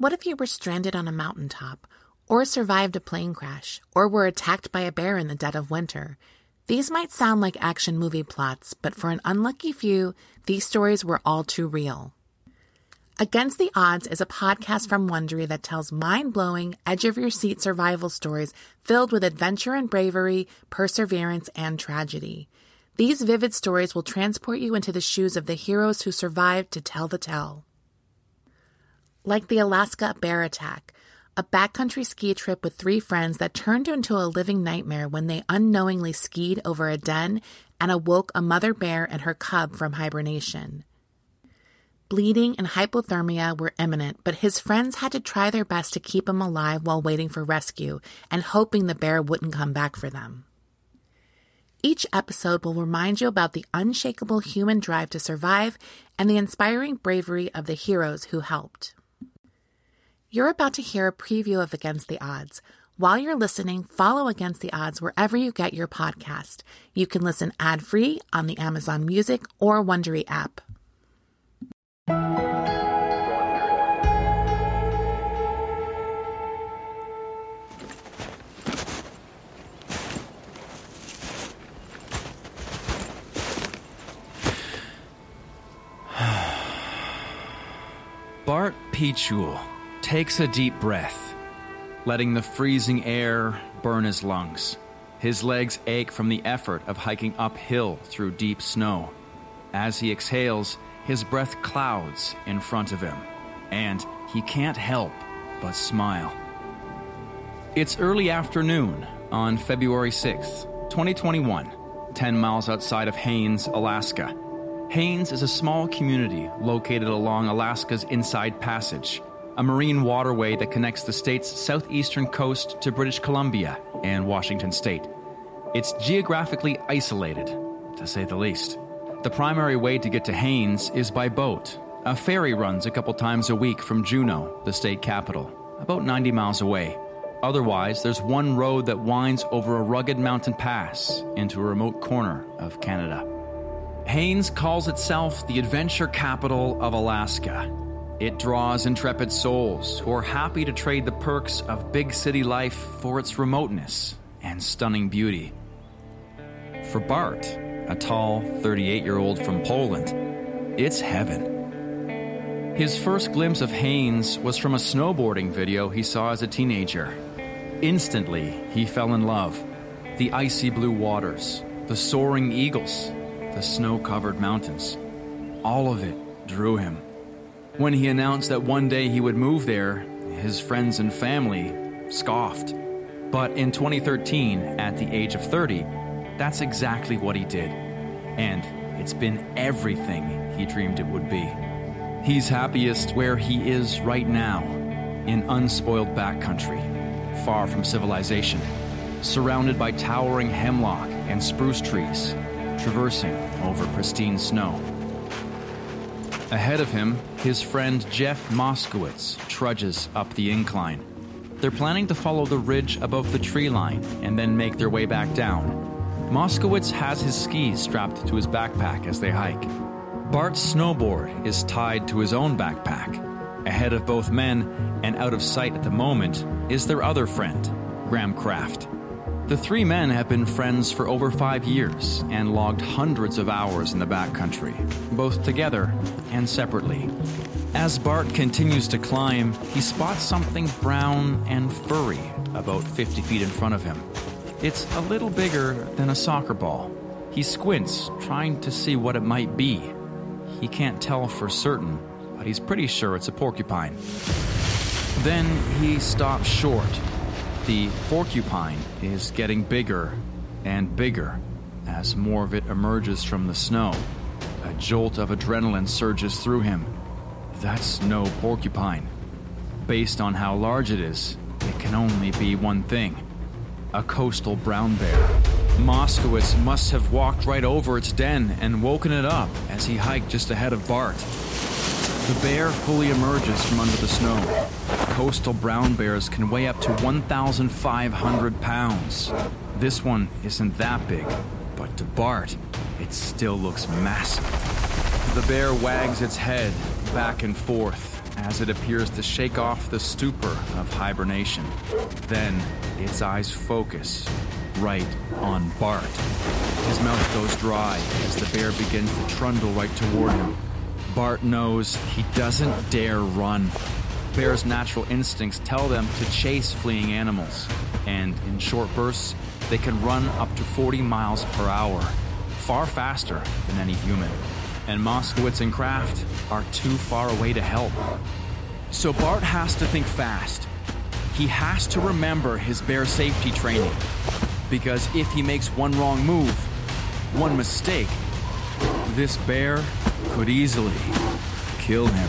What if you were stranded on a mountaintop, or survived a plane crash, or were attacked by a bear in the dead of winter? These might sound like action movie plots, but for an unlucky few, these stories were all too real. Against the Odds is a podcast from Wondery that tells mind-blowing, edge-of-your-seat survival stories filled with adventure and bravery, perseverance, and tragedy. These vivid stories will transport you into the shoes of the heroes who survived to tell the tale. Like the Alaska bear attack, a backcountry ski trip with three friends that turned into a living nightmare when they unknowingly skied over a den and awoke a mother bear and her cub from hibernation. Bleeding and hypothermia were imminent, but his friends had to try their best to keep him alive while waiting for rescue and hoping the bear wouldn't come back for them. Each episode will remind you about the unshakable human drive to survive and the inspiring bravery of the heroes who helped. You're about to hear a preview of Against the Odds. While you're listening, follow Against the Odds wherever you get your podcast. You can listen ad-free on the Amazon Music or Wondery app. Bart Pichul takes a deep breath, letting the freezing air burn his lungs. His legs ache from the effort of hiking uphill through deep snow. As he exhales, his breath clouds in front of him, and he can't help but smile. It's early afternoon on February 6th, 2021, 10 miles outside of Haines, Alaska. Haines is a small community located along Alaska's Inside Passage, a marine waterway that connects the state's southeastern coast to British Columbia and Washington state. It's geographically isolated, to say the least. The primary way to get to Haines is by boat. A ferry runs a couple times a week from Juneau, the state capital, about 90 miles away. Otherwise, there's one road that winds over a rugged mountain pass into a remote corner of Canada. Haines calls itself the adventure capital of Alaska. It draws intrepid souls who are happy to trade the perks of big city life for its remoteness and stunning beauty. For Bart, a tall 38 year old from Poland, it's heaven. His first glimpse of Haines was from a snowboarding video he saw as a teenager. Instantly, he fell in love. The icy blue waters, the soaring eagles, the snow covered mountains. All of it drew him. When he announced that one day he would move there, his friends and family scoffed. But in 2013, at the age of 30, that's exactly what he did. And it's been everything he dreamed it would be. He's happiest where he is right now, in unspoiled backcountry, far from civilization, surrounded by towering hemlock and spruce trees, traversing over pristine snow. Ahead of him, his friend Jeff Moskowitz trudges up the incline. They're planning to follow the ridge above the tree line and then make their way back down. Moskowitz has his skis strapped to his backpack as they hike. Bart's snowboard is tied to his own backpack. Ahead of both men and out of sight at the moment is their other friend, Graham Kraft. The three men have been friends for over five years and logged hundreds of hours in the backcountry, both together and separately. As Bart continues to climb, he spots something brown and furry about 50 feet in front of him. It's a little bigger than a soccer ball. He squints, trying to see what it might be. He can't tell for certain, but he's pretty sure it's a porcupine. Then he stops short the porcupine is getting bigger and bigger as more of it emerges from the snow. A jolt of adrenaline surges through him. That's no porcupine. Based on how large it is, it can only be one thing a coastal brown bear. Moskowitz must have walked right over its den and woken it up as he hiked just ahead of Bart. The bear fully emerges from under the snow. Coastal brown bears can weigh up to 1,500 pounds. This one isn't that big, but to Bart, it still looks massive. The bear wags its head back and forth as it appears to shake off the stupor of hibernation. Then its eyes focus right on Bart. His mouth goes dry as the bear begins to trundle right toward him. Bart knows he doesn't dare run. Bears' natural instincts tell them to chase fleeing animals, and in short bursts, they can run up to 40 miles per hour, far faster than any human. And Moskowitz and Kraft are too far away to help. So Bart has to think fast. He has to remember his bear safety training. Because if he makes one wrong move, one mistake, this bear could easily kill him.